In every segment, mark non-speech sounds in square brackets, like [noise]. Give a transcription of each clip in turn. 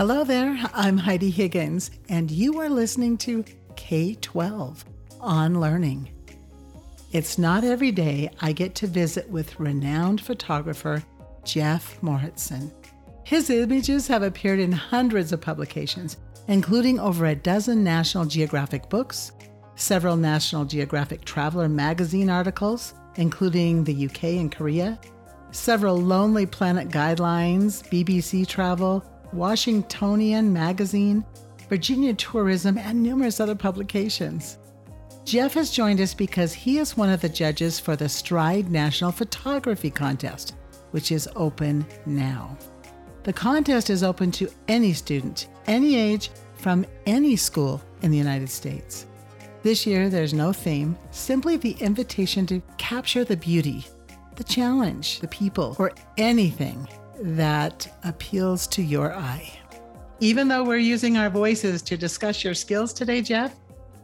Hello there, I'm Heidi Higgins, and you are listening to K 12 on Learning. It's not every day I get to visit with renowned photographer Jeff Mauritzen. His images have appeared in hundreds of publications, including over a dozen National Geographic books, several National Geographic Traveler magazine articles, including the UK and Korea, several Lonely Planet guidelines, BBC Travel, Washingtonian Magazine, Virginia Tourism, and numerous other publications. Jeff has joined us because he is one of the judges for the Stride National Photography Contest, which is open now. The contest is open to any student, any age, from any school in the United States. This year, there's no theme, simply the invitation to capture the beauty, the challenge, the people, or anything that appeals to your eye. Even though we're using our voices to discuss your skills today, Jeff,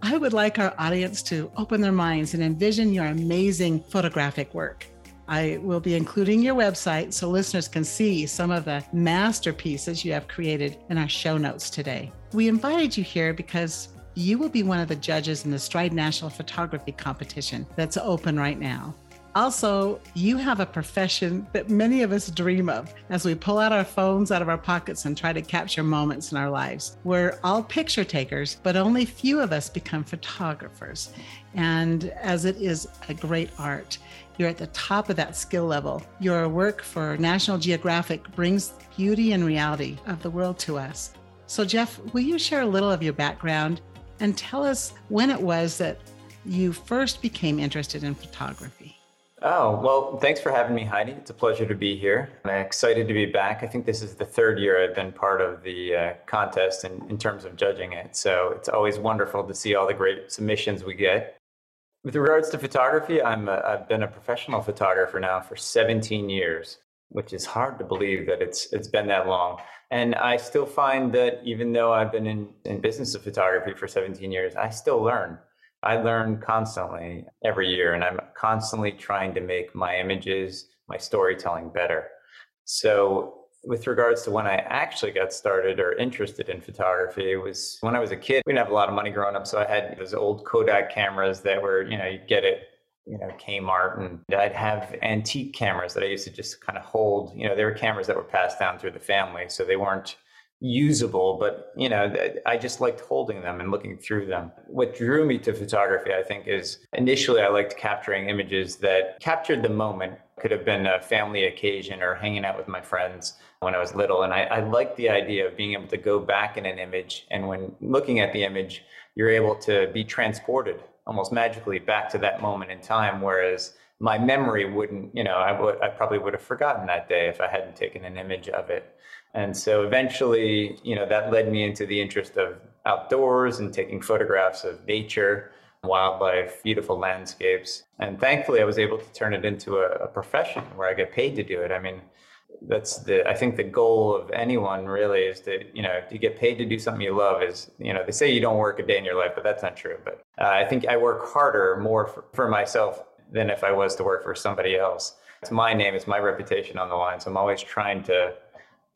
I would like our audience to open their minds and envision your amazing photographic work. I will be including your website so listeners can see some of the masterpieces you have created in our show notes today. We invited you here because you will be one of the judges in the Stride National Photography Competition that's open right now. Also, you have a profession that many of us dream of as we pull out our phones out of our pockets and try to capture moments in our lives. We're all picture takers, but only few of us become photographers. And as it is a great art, you're at the top of that skill level. Your work for National Geographic brings beauty and reality of the world to us. So, Jeff, will you share a little of your background and tell us when it was that you first became interested in photography? Oh, well, thanks for having me, Heidi. It's a pleasure to be here. I'm excited to be back. I think this is the third year I've been part of the uh, contest in, in terms of judging it. So it's always wonderful to see all the great submissions we get. With regards to photography, I'm a, I've been a professional photographer now for 17 years, which is hard to believe that it's it's been that long. And I still find that even though I've been in, in business of photography for 17 years, I still learn. I learn constantly every year, and I'm constantly trying to make my images, my storytelling better. So, with regards to when I actually got started or interested in photography, it was when I was a kid. We didn't have a lot of money growing up, so I had those old Kodak cameras that were, you know, you get it, you know, Kmart, and I'd have antique cameras that I used to just kind of hold. You know, they were cameras that were passed down through the family, so they weren't usable, but you know, I just liked holding them and looking through them. What drew me to photography, I think, is initially I liked capturing images that captured the moment. Could have been a family occasion or hanging out with my friends when I was little. And I, I liked the idea of being able to go back in an image. And when looking at the image, you're able to be transported almost magically back to that moment in time. Whereas my memory wouldn't, you know, I would, I probably would have forgotten that day if I hadn't taken an image of it. And so eventually, you know, that led me into the interest of outdoors and taking photographs of nature, wildlife, beautiful landscapes. And thankfully, I was able to turn it into a, a profession where I get paid to do it. I mean, that's the I think the goal of anyone really is to you know to get paid to do something you love is you know they say you don't work a day in your life but that's not true but uh, I think I work harder more for, for myself than if I was to work for somebody else. It's my name, it's my reputation on the line, so I'm always trying to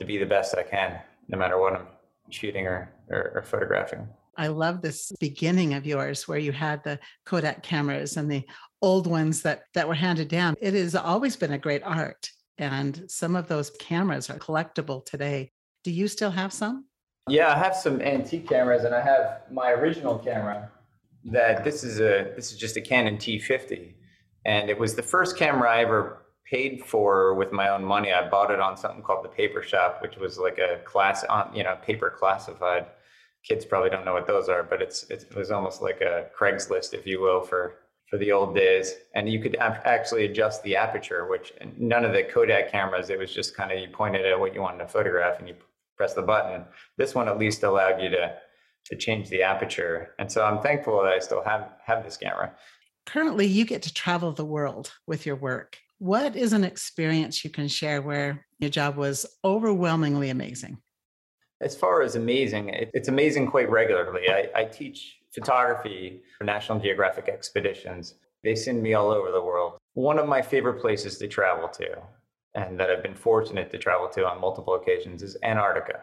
to be the best I can, no matter what I'm shooting or, or, or photographing. I love this beginning of yours where you had the Kodak cameras and the old ones that that were handed down. It has always been a great art, and some of those cameras are collectible today. Do you still have some? Yeah, I have some antique cameras, and I have my original camera. That this is a this is just a Canon T50, and it was the first camera I ever paid for with my own money. I bought it on something called the Paper Shop, which was like a class on you know paper classified. Kids probably don't know what those are, but it's it was almost like a Craigslist, if you will, for for the old days. And you could actually adjust the aperture, which none of the Kodak cameras. It was just kind of you pointed at what you wanted to photograph and you press the button. This one at least allowed you to to change the aperture. And so I'm thankful that I still have have this camera. Currently, you get to travel the world with your work. What is an experience you can share where your job was overwhelmingly amazing? As far as amazing, it's amazing quite regularly. I, I teach photography for National Geographic expeditions. They send me all over the world. One of my favorite places to travel to, and that I've been fortunate to travel to on multiple occasions, is Antarctica.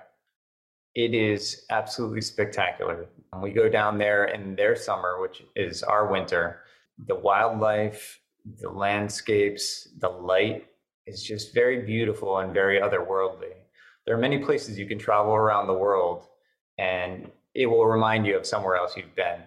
It is absolutely spectacular. We go down there in their summer, which is our winter. The wildlife, the landscapes, the light is just very beautiful and very otherworldly. There are many places you can travel around the world and it will remind you of somewhere else you've been.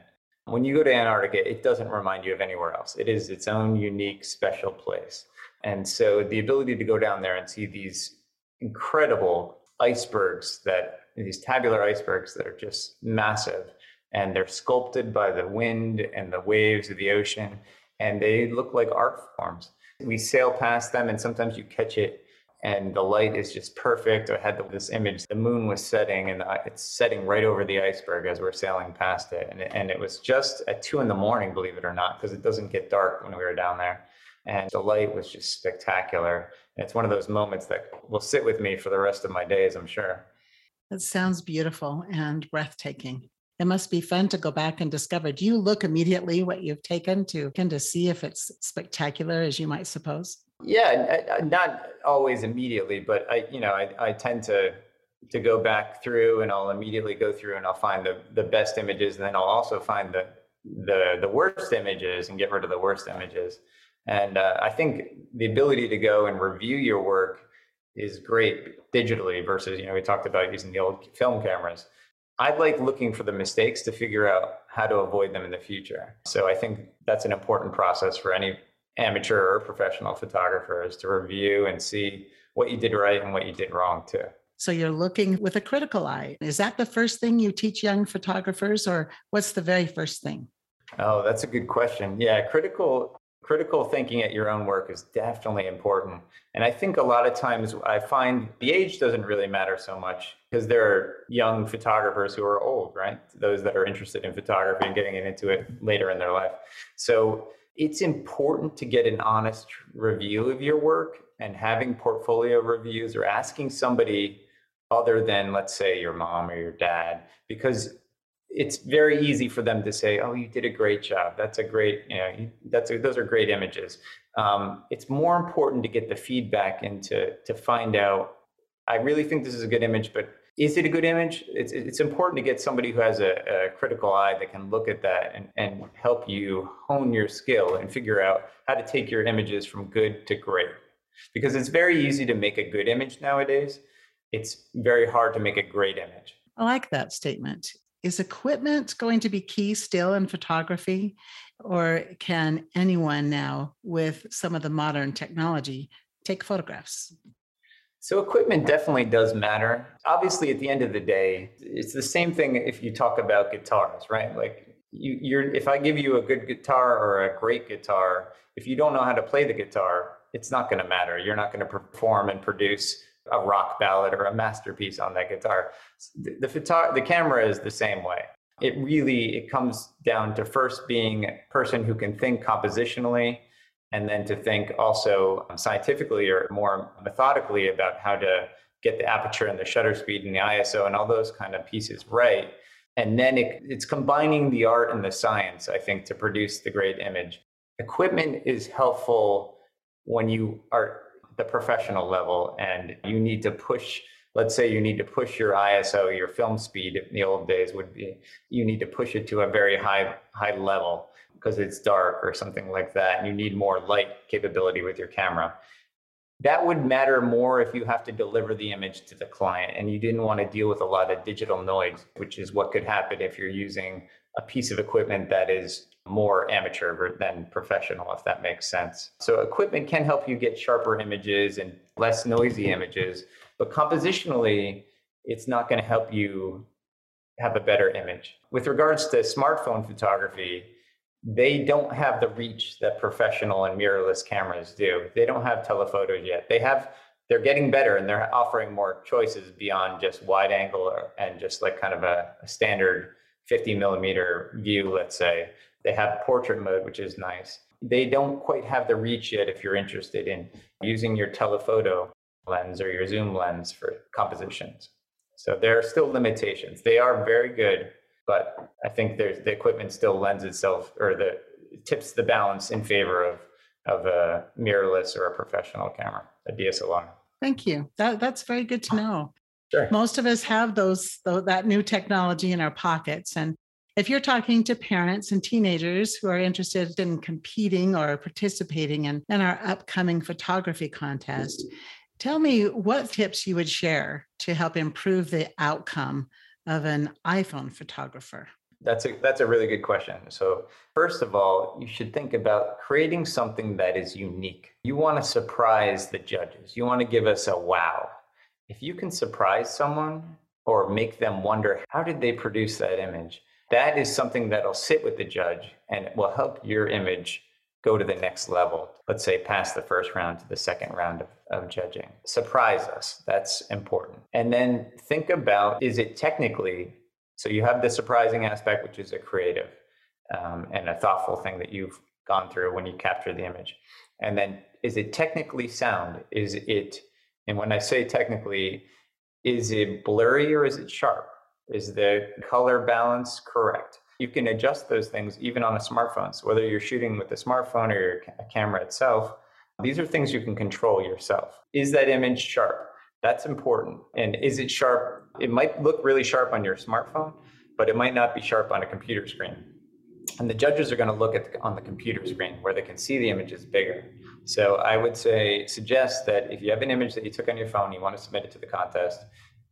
When you go to Antarctica, it doesn't remind you of anywhere else. It is its own unique, special place. And so the ability to go down there and see these incredible icebergs that these tabular icebergs that are just massive and they're sculpted by the wind and the waves of the ocean and they look like art forms. We sail past them and sometimes you catch it and the light is just perfect. I had this image, the moon was setting and it's setting right over the iceberg as we're sailing past it. And it, and it was just at two in the morning, believe it or not, because it doesn't get dark when we were down there. And the light was just spectacular. And it's one of those moments that will sit with me for the rest of my days, I'm sure. That sounds beautiful and breathtaking. It must be fun to go back and discover. Do you look immediately what you've taken to kind of see if it's spectacular as you might suppose? Yeah, not always immediately, but I, you know, I, I tend to to go back through and I'll immediately go through and I'll find the the best images, and then I'll also find the the the worst images and get rid of the worst images. And uh, I think the ability to go and review your work is great digitally versus, you know, we talked about using the old film cameras. I like looking for the mistakes to figure out how to avoid them in the future. So I think that's an important process for any amateur or professional photographer is to review and see what you did right and what you did wrong too. So you're looking with a critical eye. Is that the first thing you teach young photographers or what's the very first thing? Oh, that's a good question. Yeah, critical critical thinking at your own work is definitely important. And I think a lot of times I find the age doesn't really matter so much because there are young photographers who are old, right? Those that are interested in photography and getting into it later in their life. So it's important to get an honest review of your work and having portfolio reviews or asking somebody other than, let's say, your mom or your dad, because it's very easy for them to say, "Oh, you did a great job. That's a great, you know, that's a, those are great images." Um, it's more important to get the feedback and to to find out. I really think this is a good image, but is it a good image? It's it's important to get somebody who has a, a critical eye that can look at that and and help you hone your skill and figure out how to take your images from good to great. Because it's very easy to make a good image nowadays. It's very hard to make a great image. I like that statement. Is equipment going to be key still in photography? Or can anyone now, with some of the modern technology, take photographs? So, equipment definitely does matter. Obviously, at the end of the day, it's the same thing if you talk about guitars, right? Like, you, you're, if I give you a good guitar or a great guitar, if you don't know how to play the guitar, it's not going to matter. You're not going to perform and produce a rock ballad or a masterpiece on that guitar. The, the, guitar, the camera is the same way. It really it comes down to first being a person who can think compositionally, and then to think also um, scientifically or more methodically about how to get the aperture and the shutter speed and the ISO and all those kind of pieces right. And then it, it's combining the art and the science, I think, to produce the great image. Equipment is helpful when you are the professional level and you need to push let's say you need to push your iso your film speed in the old days would be you need to push it to a very high high level because it's dark or something like that and you need more light capability with your camera. That would matter more if you have to deliver the image to the client and you didn't want to deal with a lot of digital noise which is what could happen if you're using a piece of equipment that is more amateur than professional, if that makes sense. So, equipment can help you get sharper images and less noisy images, but compositionally, it's not going to help you have a better image. With regards to smartphone photography, they don't have the reach that professional and mirrorless cameras do. They don't have telephotos yet. They have they're getting better and they're offering more choices beyond just wide angle and just like kind of a, a standard 50 millimeter view, let's say. They have portrait mode, which is nice. They don't quite have the reach yet if you're interested in using your telephoto lens or your zoom lens for compositions. So there are still limitations. They are very good, but I think there's the equipment still lends itself or the tips the balance in favor of of a mirrorless or a professional camera, a DSLR. Thank you. That, that's very good to know. Sure. Most of us have those that new technology in our pockets and if you're talking to parents and teenagers who are interested in competing or participating in, in our upcoming photography contest, tell me what tips you would share to help improve the outcome of an iPhone photographer. That's a that's a really good question. So first of all, you should think about creating something that is unique. You want to surprise the judges. You want to give us a wow. If you can surprise someone or make them wonder how did they produce that image, that is something that'll sit with the judge and it will help your image go to the next level. Let's say past the first round to the second round of, of judging. Surprise us. That's important. And then think about is it technically so you have the surprising aspect, which is a creative um, and a thoughtful thing that you've gone through when you capture the image. And then is it technically sound? Is it, and when I say technically, is it blurry or is it sharp? Is the color balance correct? You can adjust those things even on a smartphone. So whether you're shooting with a smartphone or your camera itself, these are things you can control yourself. Is that image sharp? That's important. And is it sharp? It might look really sharp on your smartphone, but it might not be sharp on a computer screen. And the judges are going to look at the, on the computer screen where they can see the images bigger. So I would say suggest that if you have an image that you took on your phone, you want to submit it to the contest.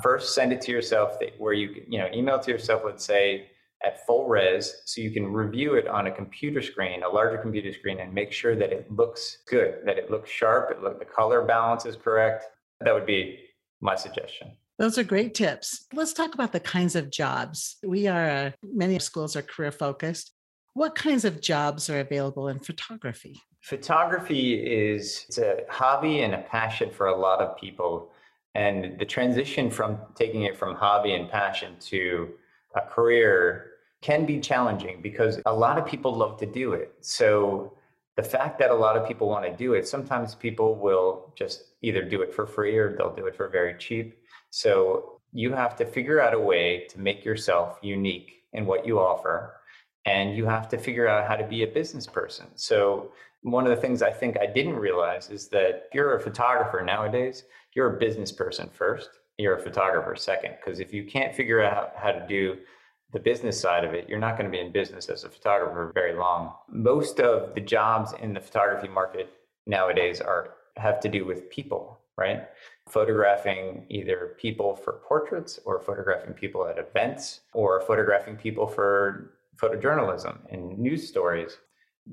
First, send it to yourself that, where you you know email to yourself. Let's say at full res, so you can review it on a computer screen, a larger computer screen, and make sure that it looks good, that it looks sharp, it look, the color balance is correct, that would be my suggestion. Those are great tips. Let's talk about the kinds of jobs. We are, uh, many schools are career focused. What kinds of jobs are available in photography? Photography is it's a hobby and a passion for a lot of people. And the transition from taking it from hobby and passion to a career can be challenging because a lot of people love to do it. So the fact that a lot of people want to do it, sometimes people will just either do it for free or they'll do it for very cheap. So you have to figure out a way to make yourself unique in what you offer. And you have to figure out how to be a business person. So, one of the things I think I didn't realize is that if you're a photographer nowadays, you're a business person first, you're a photographer second. Because if you can't figure out how to do the business side of it, you're not going to be in business as a photographer very long. Most of the jobs in the photography market nowadays are have to do with people, right? Photographing either people for portraits or photographing people at events or photographing people for photojournalism and news stories.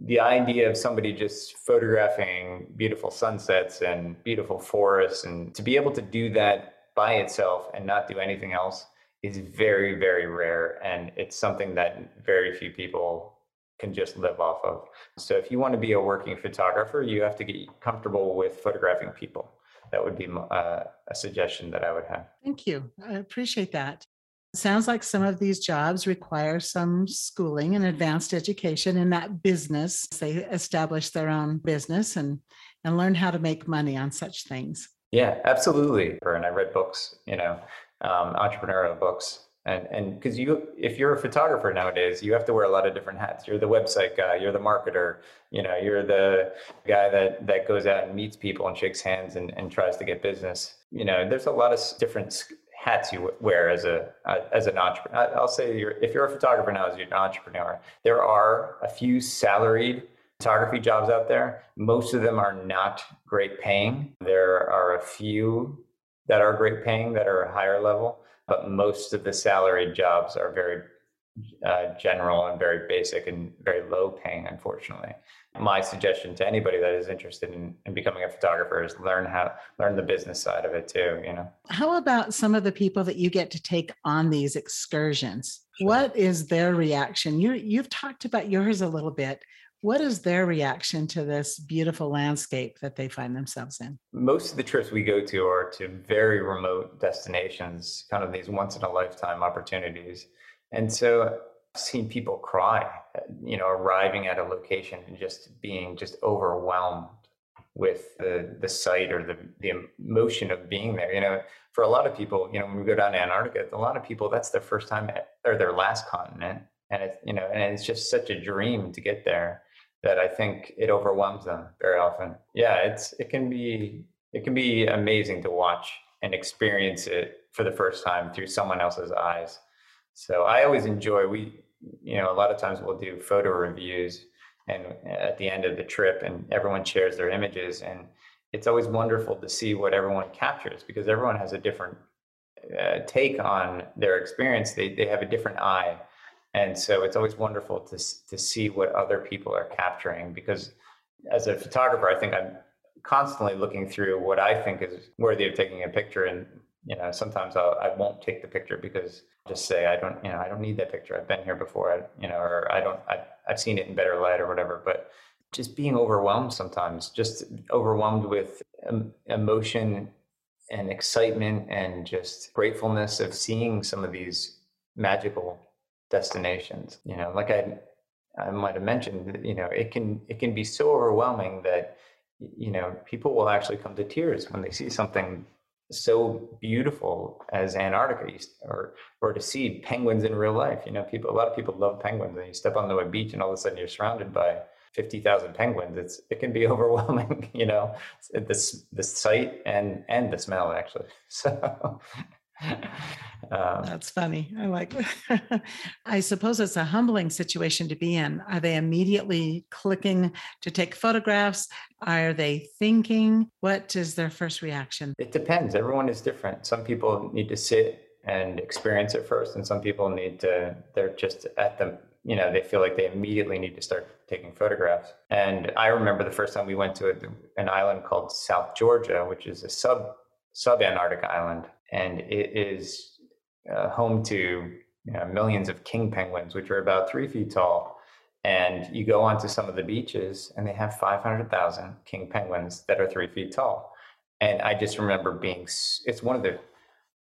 The idea of somebody just photographing beautiful sunsets and beautiful forests and to be able to do that by itself and not do anything else is very, very rare. And it's something that very few people can just live off of. So if you want to be a working photographer, you have to get comfortable with photographing people. That would be uh, a suggestion that I would have. Thank you. I appreciate that. Sounds like some of these jobs require some schooling and advanced education in that business. They establish their own business and and learn how to make money on such things. Yeah, absolutely. And I read books, you know, um, entrepreneurial books. And and because you, if you're a photographer nowadays, you have to wear a lot of different hats. You're the website guy, you're the marketer, you know, you're the guy that that goes out and meets people and shakes hands and, and tries to get business. You know, there's a lot of different hats you wear as a as an entrepreneur. I'll say you're, if you're a photographer now, as you're an entrepreneur, there are a few salaried photography jobs out there. Most of them are not great paying. There are a few that are great paying that are higher level, but most of the salaried jobs are very uh, general and very basic and very low paying, unfortunately. My suggestion to anybody that is interested in, in becoming a photographer is learn how learn the business side of it too. You know. How about some of the people that you get to take on these excursions? Sure. What is their reaction? You you've talked about yours a little bit. What is their reaction to this beautiful landscape that they find themselves in? Most of the trips we go to are to very remote destinations, kind of these once in a lifetime opportunities. And so seen people cry, uh, you know, arriving at a location and just being just overwhelmed with the the sight or the the emotion of being there. You know, for a lot of people, you know, when we go down to Antarctica, a lot of people that's their first time at, or their last continent, and it's you know, and it's just such a dream to get there that I think it overwhelms them very often. Yeah, it's it can be it can be amazing to watch and experience it for the first time through someone else's eyes. So I always enjoy we you know a lot of times we'll do photo reviews and at the end of the trip and everyone shares their images and it's always wonderful to see what everyone captures because everyone has a different uh, take on their experience. They, they have a different eye. And so it's always wonderful to, to see what other people are capturing because as a photographer i think i'm constantly looking through what i think is worthy of taking a picture and you know sometimes I'll, i won't take the picture because just say i don't you know i don't need that picture. I've been here before. I, you know or i don't I, i've seen it in better light or whatever. But just being overwhelmed sometimes just overwhelmed with emotion and excitement and just gratefulness of seeing some of these magical destinations you know? Like i i might have mentioned you know it can it can be so overwhelming that you know people will actually come to tears when they see something so beautiful as Antarctica or or to see penguins in real life. You know, people a lot of people love penguins and you step onto a beach and all of a sudden you're surrounded by 50,000 penguins. It's it can be [laughs] overwhelming, you know, the the sight and and the smell actually. [laughs] So um, That's funny. I like. [laughs] I suppose it's a humbling situation to be in. Are they immediately clicking to take photographs? Are they thinking? What is their first reaction? It depends. Everyone is different. Some people need to sit and experience it first, and some people need to. They're just at the. You know, they feel like they immediately need to start taking photographs. And I remember the first time we went to an island called South Georgia, which is a sub sub Antarctic island and it is uh, home to you know, millions of king penguins, which are about three feet tall. And you go onto some of the beaches, and they have 500,000 king penguins that are three feet tall. And I just remember being, it's one of the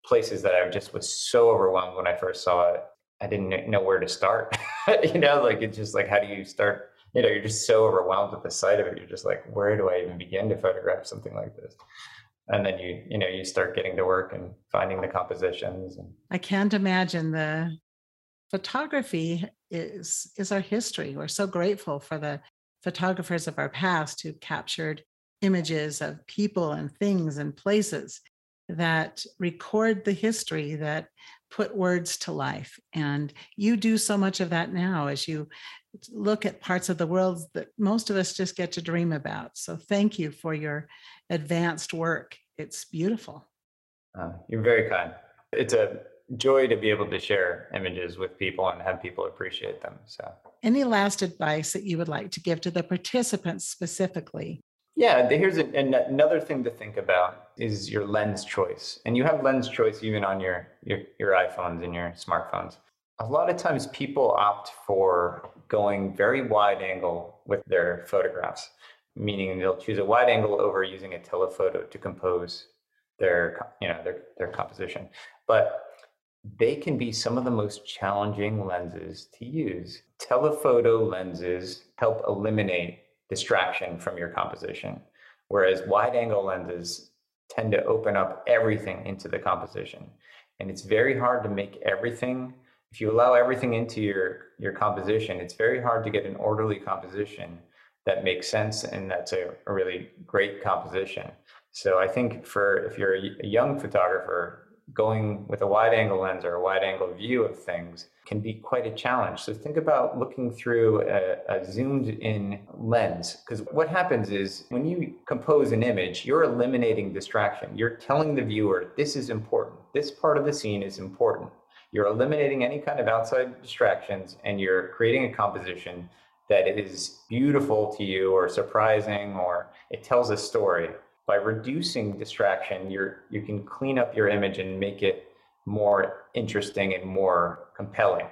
places that I just was so overwhelmed when I first saw it. I didn't know where to start. [laughs] you know, like it's just like, how do you start? You know, you're just so overwhelmed with the sight of it. You're just like, where do I even begin to photograph something like this? And then you you know you start getting to work and finding the compositions and i can't imagine the photography is is our history we're so grateful for the photographers of our past who captured images of people and things and places that record the history that put words to life and you do so much of that now as you look at parts of the world that most of us just get to dream about. So thank you for your advanced work. It's beautiful. Uh, you're very kind. It's a joy to be able to share images with people and have people appreciate them. So, any last advice that you would like to give to the participants specifically? Yeah, here's a, another thing to think about is your lens choice, and you have lens choice even on your your, your iPhones and your smartphones a lot of times people opt for going very wide angle with their photographs, meaning they'll choose a wide angle over using a telephoto to compose their, you know, their, their composition. But they can be some of the most challenging lenses to use. Telephoto lenses help eliminate distraction from your composition, whereas wide angle lenses tend to open up everything into the composition. And it's very hard to make everything if you allow everything into your your composition, it's very hard to get an orderly composition that makes sense and that's a, a really great composition. So I think for if you're a, young photographer, going with a wide angle lens or a wide angle view of things can be quite a challenge. So think about looking through a, a zoomed in lens because what happens is when you compose an image, you're eliminating distraction. You're telling the viewer this is important. This part of the scene is important. You're eliminating any kind of outside distractions and you're creating a composition that is beautiful to you or surprising or it tells a story. By reducing distraction, you're you can clean up your image and make it more interesting and more compelling.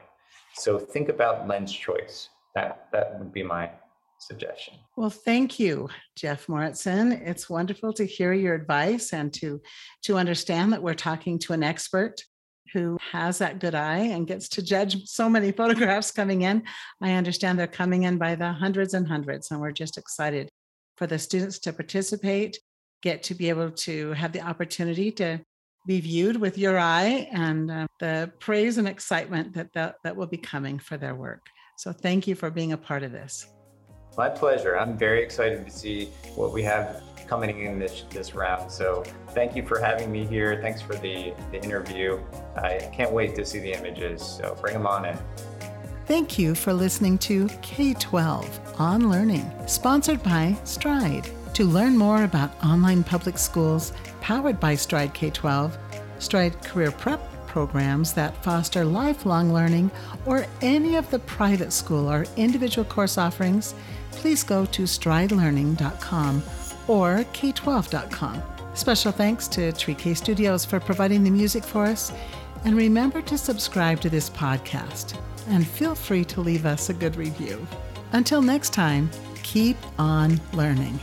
So think about lens choice. That that would be my suggestion. Well, thank you, Jeff Mauritzen. It's wonderful to hear your advice and to to understand that we're talking to an expert who has that good eye and gets to judge so many [laughs] photographs coming in. I understand they're coming in by the hundreds and hundreds, and we're just excited for the students to participate, get to be able to have the opportunity to be viewed with your eye and uh, the praise and excitement that, that that will be coming for their work. So thank you for being a part of this. My pleasure. I'm very excited to see what we have coming in this this round. So thank you for having me here. Thanks for the the interview. I can't wait to see the images. So bring them on in. Thank you for listening to K 12 On Learning, sponsored by Stride. To learn more about online public schools powered by Stride K 12, Stride Career Prep programs that foster lifelong learning, or any of the private school or individual course offerings, please go to stridelearning.com or k12.com. Special thanks to Tree K Studios for providing the music for us. And remember to subscribe to this podcast and feel free to leave us a good review. Until next time, keep on learning.